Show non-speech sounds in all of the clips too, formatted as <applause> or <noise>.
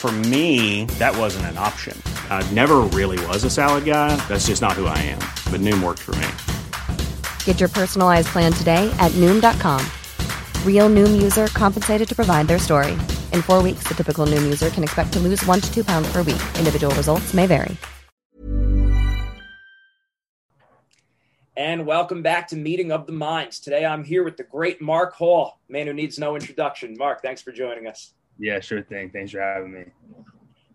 For me, that wasn't an option. I never really was a salad guy. That's just not who I am. But Noom worked for me. Get your personalized plan today at Noom.com. Real Noom user compensated to provide their story. In four weeks, the typical Noom user can expect to lose one to two pounds per week. Individual results may vary. And welcome back to Meeting of the Minds. Today I'm here with the great Mark Hall, man who needs no introduction. Mark, thanks for joining us. Yeah, sure thing. Thanks for having me.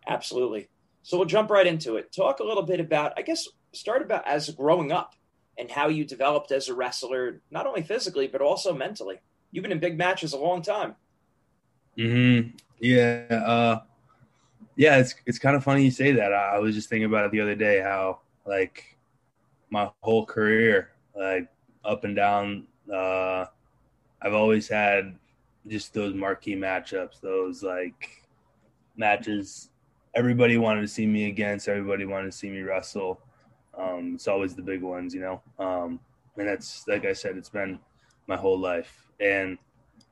Absolutely. So we'll jump right into it. Talk a little bit about, I guess, start about as growing up and how you developed as a wrestler, not only physically, but also mentally. You've been in big matches a long time. Hmm. Yeah. Uh, yeah. It's it's kind of funny you say that. I, I was just thinking about it the other day. How like my whole career, like up and down, uh, I've always had just those marquee matchups. Those like matches. Everybody wanted to see me against. Everybody wanted to see me wrestle. Um, it's always the big ones, you know. Um, and that's like I said, it's been my whole life and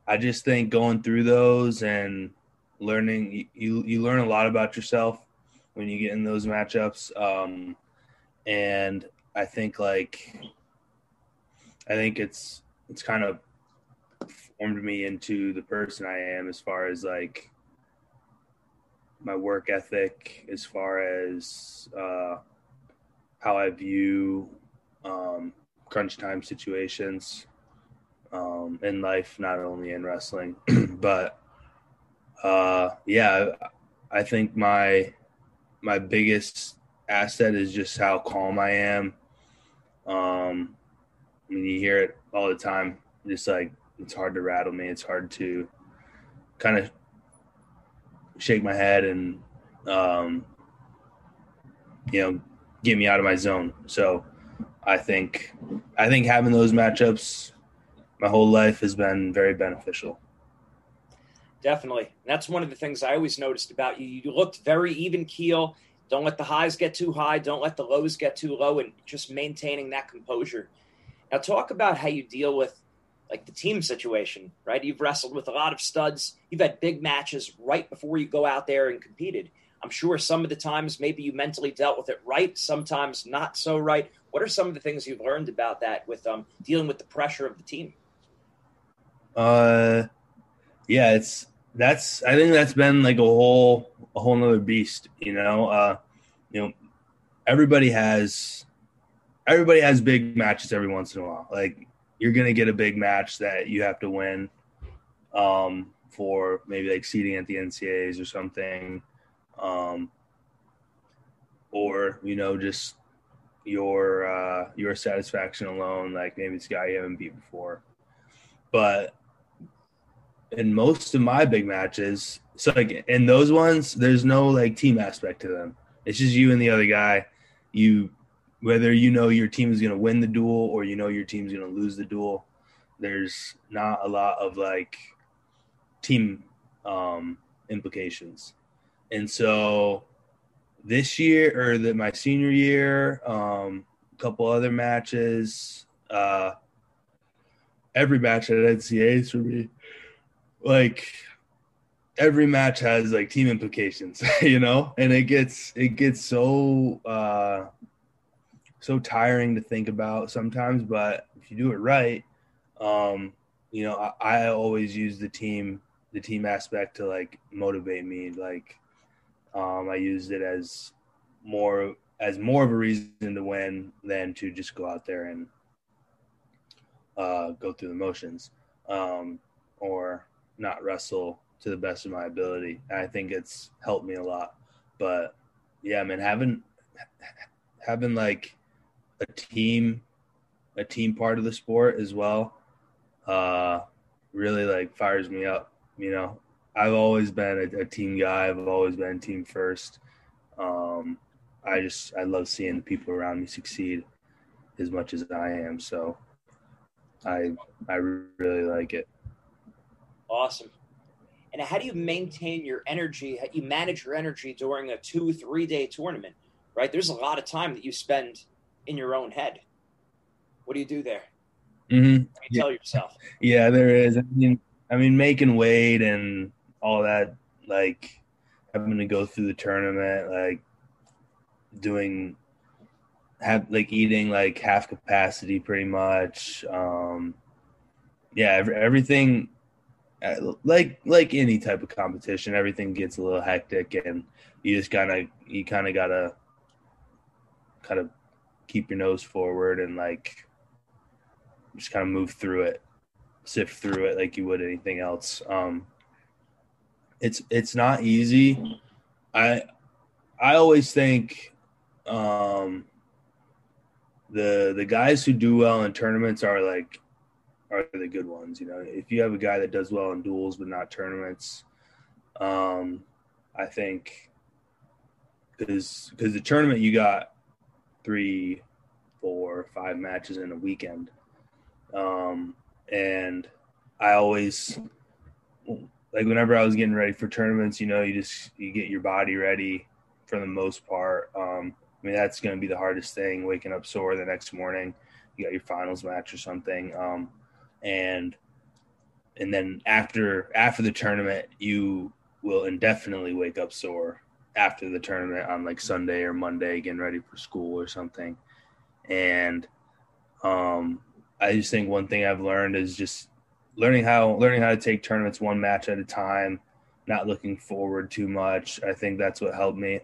I just think going through those and learning, you you learn a lot about yourself when you get in those matchups. Um, and I think like I think it's it's kind of formed me into the person I am as far as like my work ethic, as far as uh, how I view um, crunch time situations um, in life, not only in wrestling. <clears throat> but uh, yeah, I think my my biggest asset is just how calm I am. Um, I mean, you hear it all the time. Just like it's hard to rattle me. It's hard to kind of shake my head and um, you know get me out of my zone. So I think I think having those matchups my whole life has been very beneficial. Definitely. That's one of the things I always noticed about you. You looked very even keel. Don't let the highs get too high. Don't let the lows get too low, and just maintaining that composure. Now, talk about how you deal with like the team situation, right? You've wrestled with a lot of studs. You've had big matches right before you go out there and competed. I'm sure some of the times maybe you mentally dealt with it right, sometimes not so right. What are some of the things you've learned about that with um, dealing with the pressure of the team? Uh, yeah, it's that's I think that's been like a whole a whole nother beast. You know, uh, you know, everybody has everybody has big matches every once in a while. Like you're gonna get a big match that you have to win, um, for maybe like seating at the NCAAs or something, um, or you know just your uh your satisfaction alone. Like maybe it's a guy you haven't beat before, but in most of my big matches, so like in those ones, there's no like team aspect to them. It's just you and the other guy. You whether you know your team is going to win the duel or you know your team's going to lose the duel. There's not a lot of like team um, implications, and so this year or the, my senior year, um, a couple other matches, uh, every match at NCAAs for me like every match has like team implications, <laughs> you know, and it gets it gets so uh, so tiring to think about sometimes. But if you do it right, um, you know, I, I always use the team the team aspect to like motivate me. Like, um, I used it as more as more of a reason to win than to just go out there and uh, go through the motions um, or not wrestle to the best of my ability. And I think it's helped me a lot. But yeah, man, having having like a team, a team part of the sport as well, uh, really like fires me up. You know, I've always been a, a team guy. I've always been team first. Um, I just I love seeing the people around me succeed as much as I am. So I I really like it. Awesome. And how do you maintain your energy? How you manage your energy during a two, three day tournament, right? There's a lot of time that you spend in your own head. What do you do there? Mm-hmm. you yeah. tell yourself? Yeah, there is. I mean, I mean, making weight and all that, like having to go through the tournament, like doing have like eating like half capacity pretty much um yeah every, everything uh, like like any type of competition everything gets a little hectic and you just kind of you kind of gotta kind of keep your nose forward and like just kind of move through it sift through it like you would anything else um it's it's not easy i i always think um the the guys who do well in tournaments are like are the good ones. You know, if you have a guy that does well in duels but not tournaments, um, I think because because the tournament you got three, four, five matches in a weekend, um, and I always like whenever I was getting ready for tournaments, you know, you just you get your body ready for the most part. Um, I mean, that's going to be the hardest thing. Waking up sore the next morning, you got your finals match or something, um, and and then after after the tournament, you will indefinitely wake up sore after the tournament on like Sunday or Monday, getting ready for school or something. And um, I just think one thing I've learned is just learning how learning how to take tournaments one match at a time, not looking forward too much. I think that's what helped me.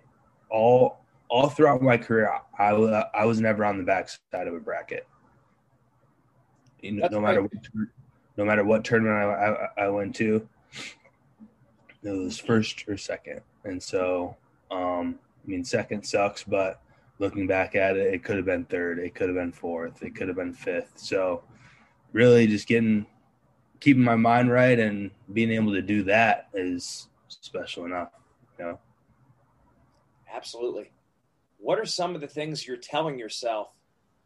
All all throughout my career, I, was I was never on the back side of a bracket. You know, no matter what, no matter what tournament I, I, I, went to, it was first or second. And so, um, I mean, second sucks, but looking back at it, it could have been third, it could have been fourth, it could have been fifth. So, really, just getting keeping my mind right and being able to do that is special enough. You know? Absolutely what are some of the things you're telling yourself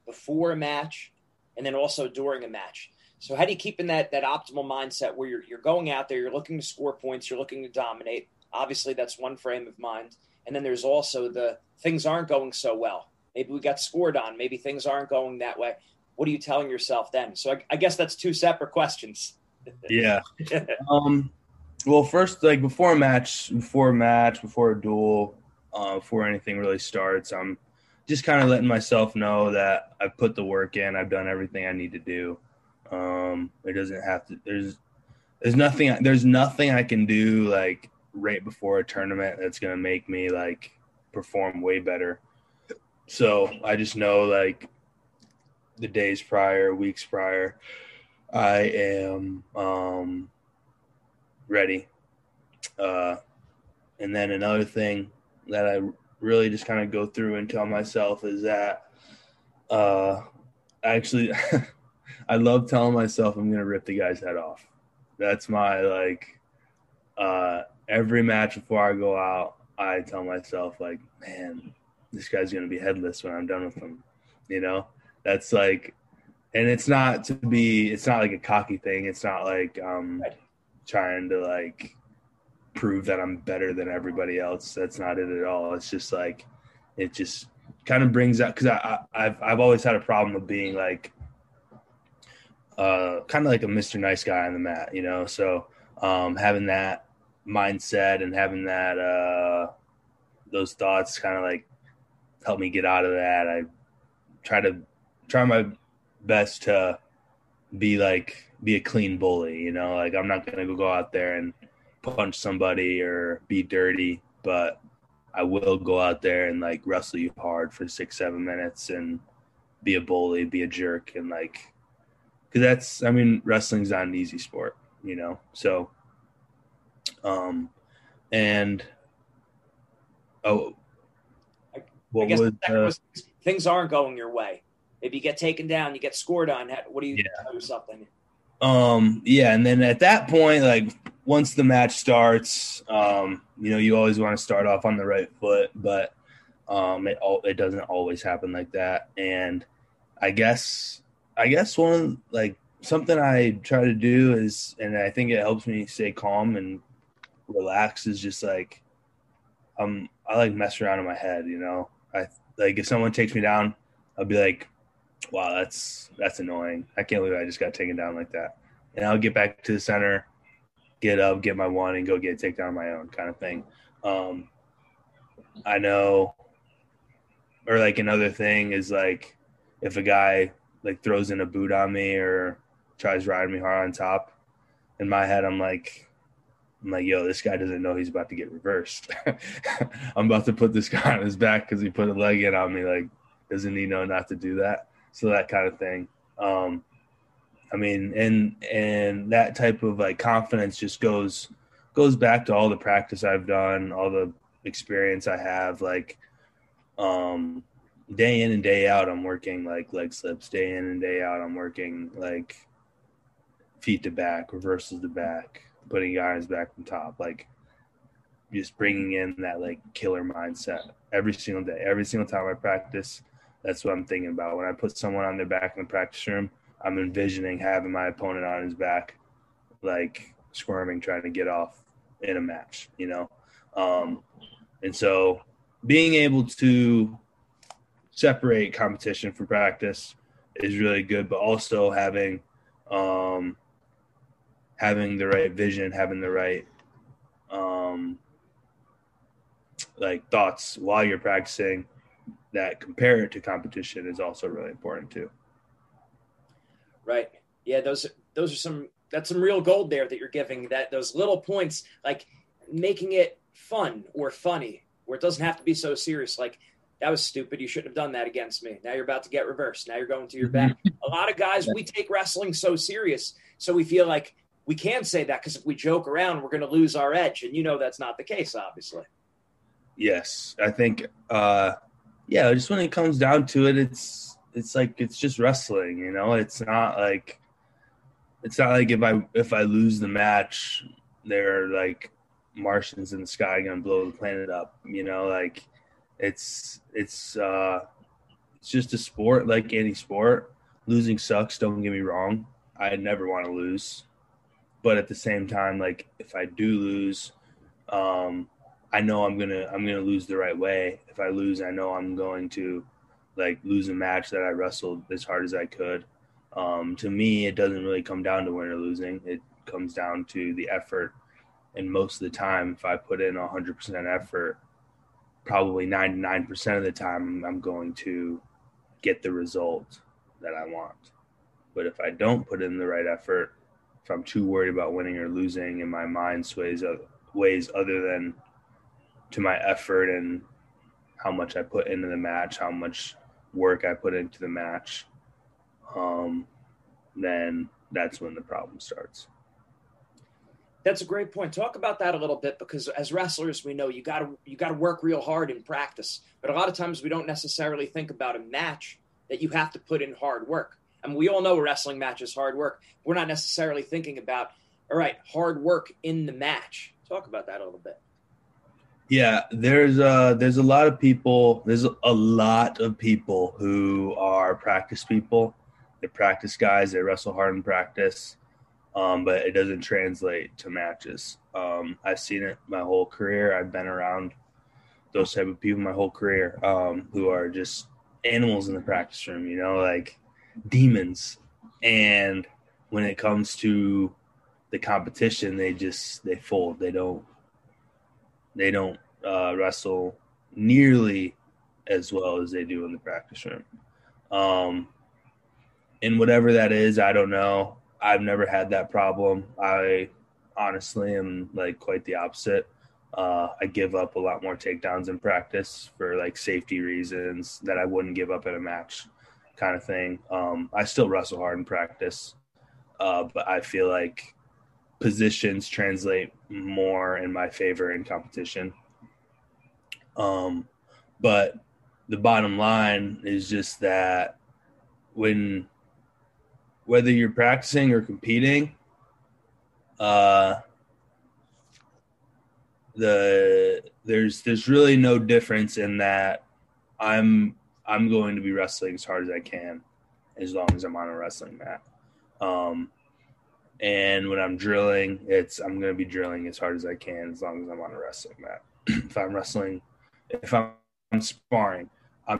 before a match and then also during a match? So how do you keep in that that optimal mindset where you're you're going out there, you're looking to score points, you're looking to dominate. Obviously, that's one frame of mind. And then there's also the things aren't going so well. Maybe we got scored on. Maybe things aren't going that way. What are you telling yourself then? So I, I guess that's two separate questions. <laughs> yeah. <laughs> um. Well, first, like before a match, before a match, before a duel, uh, before anything really starts. I'm just kind of letting myself know that I've put the work in. I've done everything I need to do. Um, it doesn't have to. There's there's nothing. There's nothing I can do like right before a tournament that's gonna make me like perform way better. So I just know like the days prior, weeks prior, I am um, ready. Uh, and then another thing that I really just kind of go through and tell myself is that uh, actually <laughs> I love telling myself I'm gonna rip the guy's head off. That's my like uh, every match before I go out, I tell myself like, man, this guy's gonna be headless when I'm done with him. You know, that's like, and it's not to be, it's not like a cocky thing. It's not like um, trying to like prove that I'm better than everybody else. That's not it at all. It's just like it just kind of brings out because I, I have I've always had a problem with being like uh kind of like a Mr. Nice guy on the mat, you know. So um having that mindset and having that uh those thoughts kind of like help me get out of that. I try to try my best to be like be a clean bully, you know, like I'm not gonna go out there and punch somebody or be dirty, but I will go out there and like wrestle you hard for six, seven minutes and be a bully, be a jerk, and like, because that's, I mean, wrestling's not an easy sport, you know. So, um, and oh, what was, uh, was, things aren't going your way. If you get taken down, you get scored on. What do you yeah. tell yourself then? Um, yeah, and then at that point, like once the match starts, um, you know, you always want to start off on the right foot, but um, it all, it doesn't always happen like that. And I guess I guess one like something I try to do is, and I think it helps me stay calm and relax is just like um I like mess around in my head, you know. I like if someone takes me down, I'll be like, wow, that's that's annoying. I can't believe I just got taken down like that. And I'll get back to the center, get up, get my one, and go get a takedown on my own kind of thing. Um, I know, or like another thing is like if a guy like throws in a boot on me or tries riding me hard on top, in my head I'm like, I'm like, yo, this guy doesn't know he's about to get reversed. <laughs> I'm about to put this guy on his back because he put a leg in on me. Like, doesn't he know not to do that? So that kind of thing. Um, I mean, and and that type of like confidence just goes goes back to all the practice I've done, all the experience I have. Like, um, day in and day out, I'm working like leg slips. Day in and day out, I'm working like feet to back, reverses to back, putting guys back from top. Like, just bringing in that like killer mindset every single day, every single time I practice. That's what I'm thinking about when I put someone on their back in the practice room. I'm envisioning having my opponent on his back, like squirming, trying to get off in a match, you know? Um, and so being able to separate competition from practice is really good, but also having, um, having the right vision, having the right, um, like thoughts while you're practicing that compare it to competition is also really important too. Right. Yeah, those those are some that's some real gold there that you're giving that those little points like making it fun or funny where it doesn't have to be so serious like that was stupid you shouldn't have done that against me now you're about to get reversed now you're going to your back a lot of guys we take wrestling so serious so we feel like we can't say that because if we joke around we're going to lose our edge and you know that's not the case obviously yes i think uh yeah just when it comes down to it it's it's like it's just wrestling, you know. It's not like it's not like if I if I lose the match, they're like Martians in the sky gonna blow the planet up, you know. Like it's it's uh it's just a sport like any sport. Losing sucks. Don't get me wrong. I never want to lose, but at the same time, like if I do lose, um, I know I'm gonna I'm gonna lose the right way. If I lose, I know I'm going to like lose a match that I wrestled as hard as I could. Um, to me, it doesn't really come down to winning or losing. It comes down to the effort. And most of the time, if I put in 100% effort, probably 99% of the time, I'm going to get the result that I want. But if I don't put in the right effort, if I'm too worried about winning or losing and my mind sways ways other than to my effort and how much I put into the match, how much work I put into the match, um, then that's when the problem starts. That's a great point. Talk about that a little bit because as wrestlers, we know you got to you got to work real hard in practice, but a lot of times we don't necessarily think about a match that you have to put in hard work. I mean, we all know wrestling matches hard work. We're not necessarily thinking about all right, hard work in the match. Talk about that a little bit. Yeah, there's uh there's a lot of people. There's a lot of people who are practice people. They practice guys. They wrestle hard in practice, um, but it doesn't translate to matches. Um, I've seen it my whole career. I've been around those type of people my whole career um, who are just animals in the practice room. You know, like demons. And when it comes to the competition, they just they fold. They don't they don't uh, wrestle nearly as well as they do in the practice room. Um, and whatever that is, I don't know. I've never had that problem. I honestly am like quite the opposite. Uh, I give up a lot more takedowns in practice for like safety reasons that I wouldn't give up at a match, kind of thing. Um, I still wrestle hard in practice, uh, but I feel like positions translate more in my favor in competition. Um, but the bottom line is just that when whether you're practicing or competing, uh, the there's there's really no difference in that I'm I'm going to be wrestling as hard as I can as long as I'm on a wrestling mat. Um, and when I'm drilling, it's I'm going to be drilling as hard as I can as long as I'm on a wrestling mat. <clears throat> if I'm wrestling, if I'm, sparring, I'm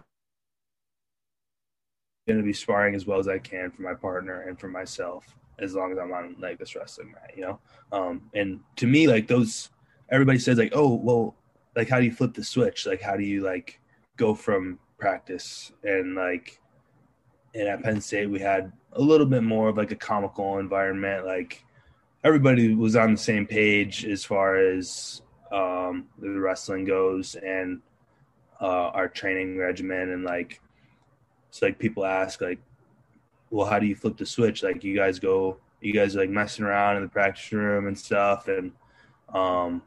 going to be sparring as well as I can for my partner and for myself as long as I'm on like this wrestling mat, you know. Um, and to me, like those everybody says like, oh, well, like how do you flip the switch? Like how do you like go from practice. And like and at Penn State we had a little bit more of like a comical environment. Like everybody was on the same page as far as um, the wrestling goes and uh, our training regimen. And like it's like people ask like well how do you flip the switch? Like you guys go you guys like messing around in the practice room and stuff. And um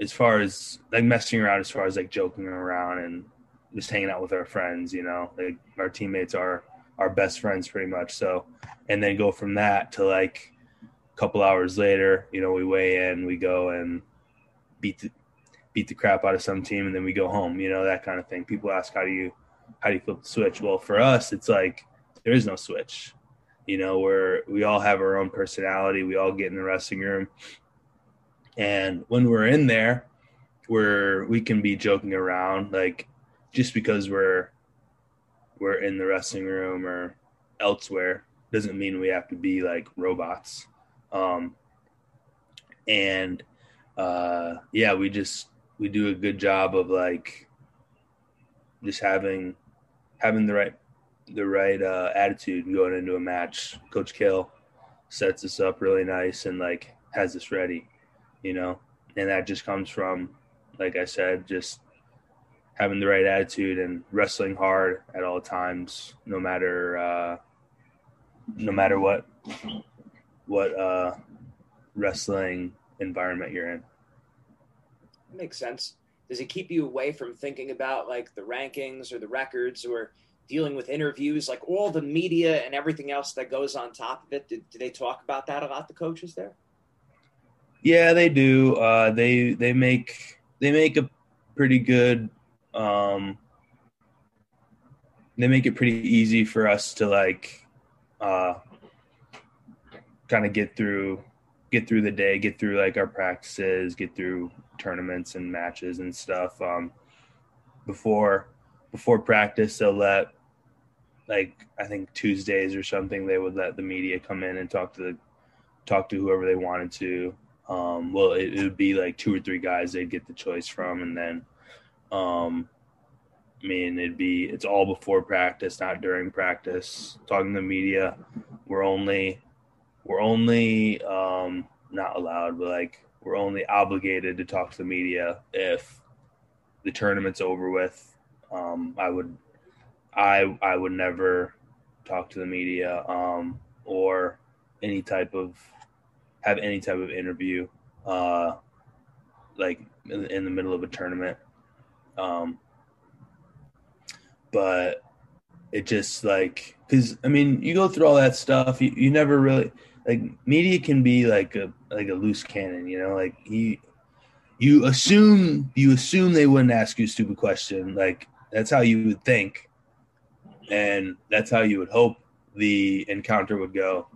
as far as like messing around as far as like joking around and just hanging out with our friends you know like our teammates are our best friends pretty much so and then go from that to like a couple hours later you know we weigh in we go and beat the beat the crap out of some team and then we go home you know that kind of thing. People ask how do you how do you flip the switch? Well for us it's like there is no switch you know where we all have our own personality we all get in the wrestling room and when we're in there, where we can be joking around, like just because we're we're in the wrestling room or elsewhere doesn't mean we have to be like robots. Um, and uh, yeah, we just we do a good job of like just having having the right the right uh, attitude going into a match. Coach Cael sets us up really nice and like has us ready you know, and that just comes from, like I said, just having the right attitude and wrestling hard at all times, no matter uh, no matter what what uh, wrestling environment you're in. That makes sense. Does it keep you away from thinking about like the rankings or the records or dealing with interviews, like all the media and everything else that goes on top of it? Do, do they talk about that a lot, the coaches there? Yeah, they do. Uh, they they make they make a pretty good. Um, they make it pretty easy for us to like, uh, kind of get through get through the day, get through like our practices, get through tournaments and matches and stuff. Um, before before practice, they'll let like I think Tuesdays or something they would let the media come in and talk to the talk to whoever they wanted to um, well, it, it, would be like two or three guys they'd get the choice from, and then, um, I mean, it'd be it's all before practice, not during practice. Talking to the media, we're only we're only um, not allowed, but like we're only obligated to talk to the media if the tournament's over with. Um, I would I I would never talk to the media um, or any type of have any type of interview, uh, like in, in the middle of a tournament. Um, but it just like because I mean you go through all that stuff, you, you never really like media can be like a like a loose cannon, you know, like you you assume you assume they wouldn't ask you a stupid question, like that's how you would think, and that's how you would hope the encounter would go,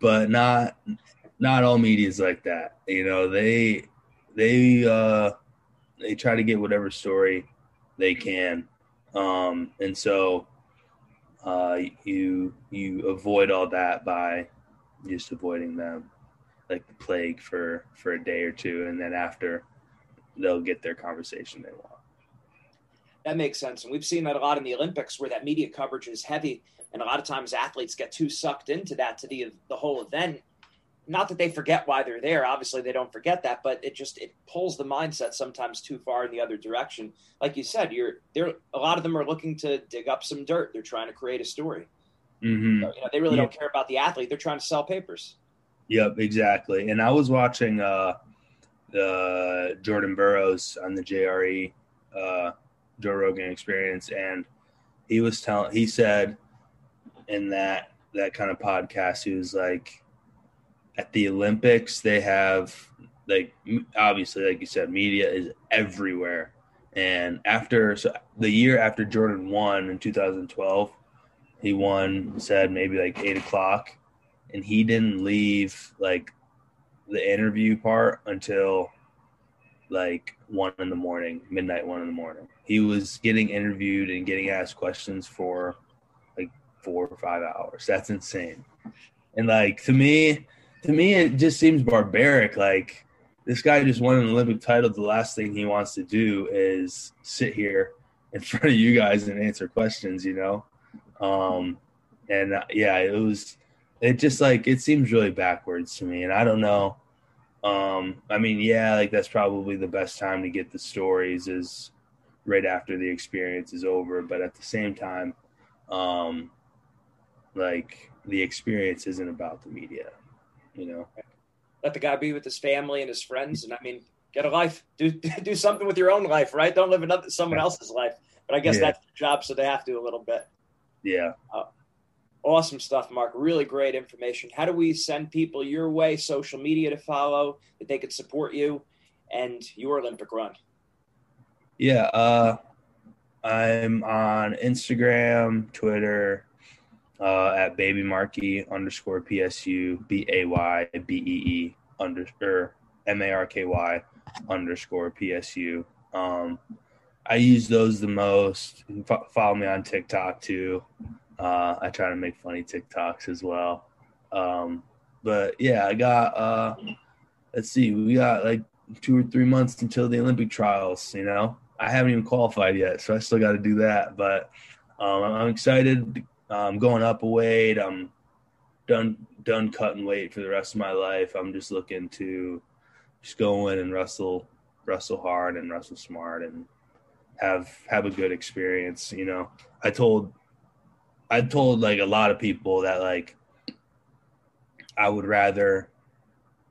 but not not all media is like that. You know, they they uh they try to get whatever story they can. Um and so uh you you avoid all that by just avoiding them. like the plague for for a day or two, and then after they'll get their conversation they want. That makes sense, and we've seen that a lot in the Olympics, where that media coverage is heavy, and a lot of times athletes get too sucked into that to the the whole event. Not that they forget why they're there. Obviously, they don't forget that, but it just it pulls the mindset sometimes too far in the other direction. Like you said, you're there. A lot of them are looking to dig up some dirt. They're trying to create a story. Mm-hmm. So, you know, they really yeah. don't care about the athlete. They're trying to sell papers. Yep, exactly. And I was watching uh, the Jordan Burroughs on the JRE uh, Joe Rogan Experience, and he was telling. He said in that that kind of podcast, he was like, at the Olympics, they have like obviously, like you said, media is everywhere. And after so the year after Jordan won in 2012, he won said maybe like eight o'clock and he didn't leave like the interview part until like one in the morning, midnight, one in the morning. He was getting interviewed and getting asked questions for like four or five hours. That's insane. And like to me, to me, it just seems barbaric. Like this guy just won an Olympic title. The last thing he wants to do is sit here in <laughs> front of you guys and answer questions, you know? Um, and uh, yeah, it was it just like it seems really backwards to me and i don't know um i mean yeah like that's probably the best time to get the stories is right after the experience is over but at the same time um like the experience isn't about the media you know let the guy be with his family and his friends and i mean get a life do <laughs> do something with your own life right don't live another someone else's life but i guess yeah. that's the job so they have to a little bit yeah uh, Awesome stuff, Mark. Really great information. How do we send people your way, social media to follow, that they could support you and your Olympic run? Yeah, uh, I'm on Instagram, Twitter, uh, at baby marky underscore PSU, B A Y B E E underscore M A R K Y underscore PSU. Um, I use those the most. Follow me on TikTok too. Uh, I try to make funny TikToks as well. Um, but yeah, I got, uh, let's see, we got like two or three months until the Olympic trials, you know? I haven't even qualified yet, so I still got to do that. But um, I'm excited. I'm going up a weight. I'm done done cutting weight for the rest of my life. I'm just looking to just go in and wrestle wrestle hard and wrestle smart and have have a good experience. You know, I told I told like a lot of people that like I would rather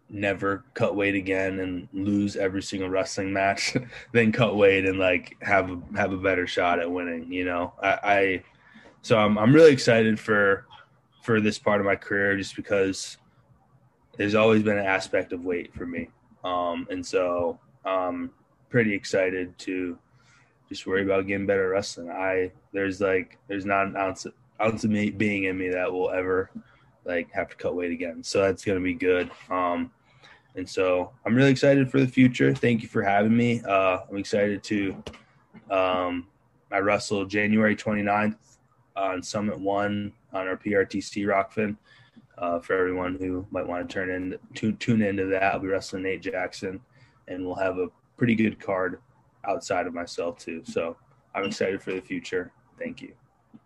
never cut weight again and lose every single wrestling match <laughs> than cut weight and like have a, have a better shot at winning. You know, I, I so I'm I'm really excited for for this part of my career just because there's always been an aspect of weight for me, um, and so I'm pretty excited to just worry about getting better wrestling. I there's like there's not an ounce ounce of me being in me that will ever like have to cut weight again. So that's gonna be good. Um, and so I'm really excited for the future. Thank you for having me. Uh, I'm excited to um, I wrestle January 29th on Summit One on our PRTC Rokfin. Uh, for everyone who might want to turn in tune, tune into that, I'll be wrestling Nate Jackson, and we'll have a pretty good card outside of myself too. So I'm excited for the future. Thank you.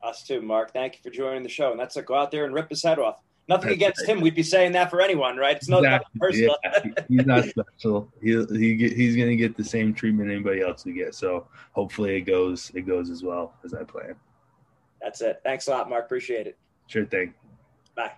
Us too, Mark. Thank you for joining the show. And that's a go out there and rip his head off. Nothing that's against right. him. We'd be saying that for anyone, right? It's not exactly. personal. Yeah. <laughs> he's not special. He he get, he's going to get the same treatment anybody else would get. So hopefully it goes it goes as well as I plan. That's it. Thanks a lot, Mark. Appreciate it. Sure thing. Bye.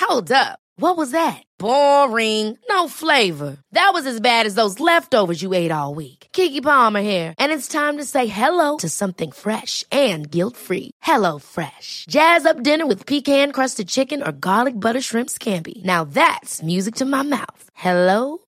Hold up. What was that? Boring. No flavor. That was as bad as those leftovers you ate all week. Keke Palmer here, and it's time to say hello to something fresh and guilt-free. Hello Fresh. Jazz up dinner with pecan-crusted chicken or garlic butter shrimp scampi. Now that's music to my mouth. Hello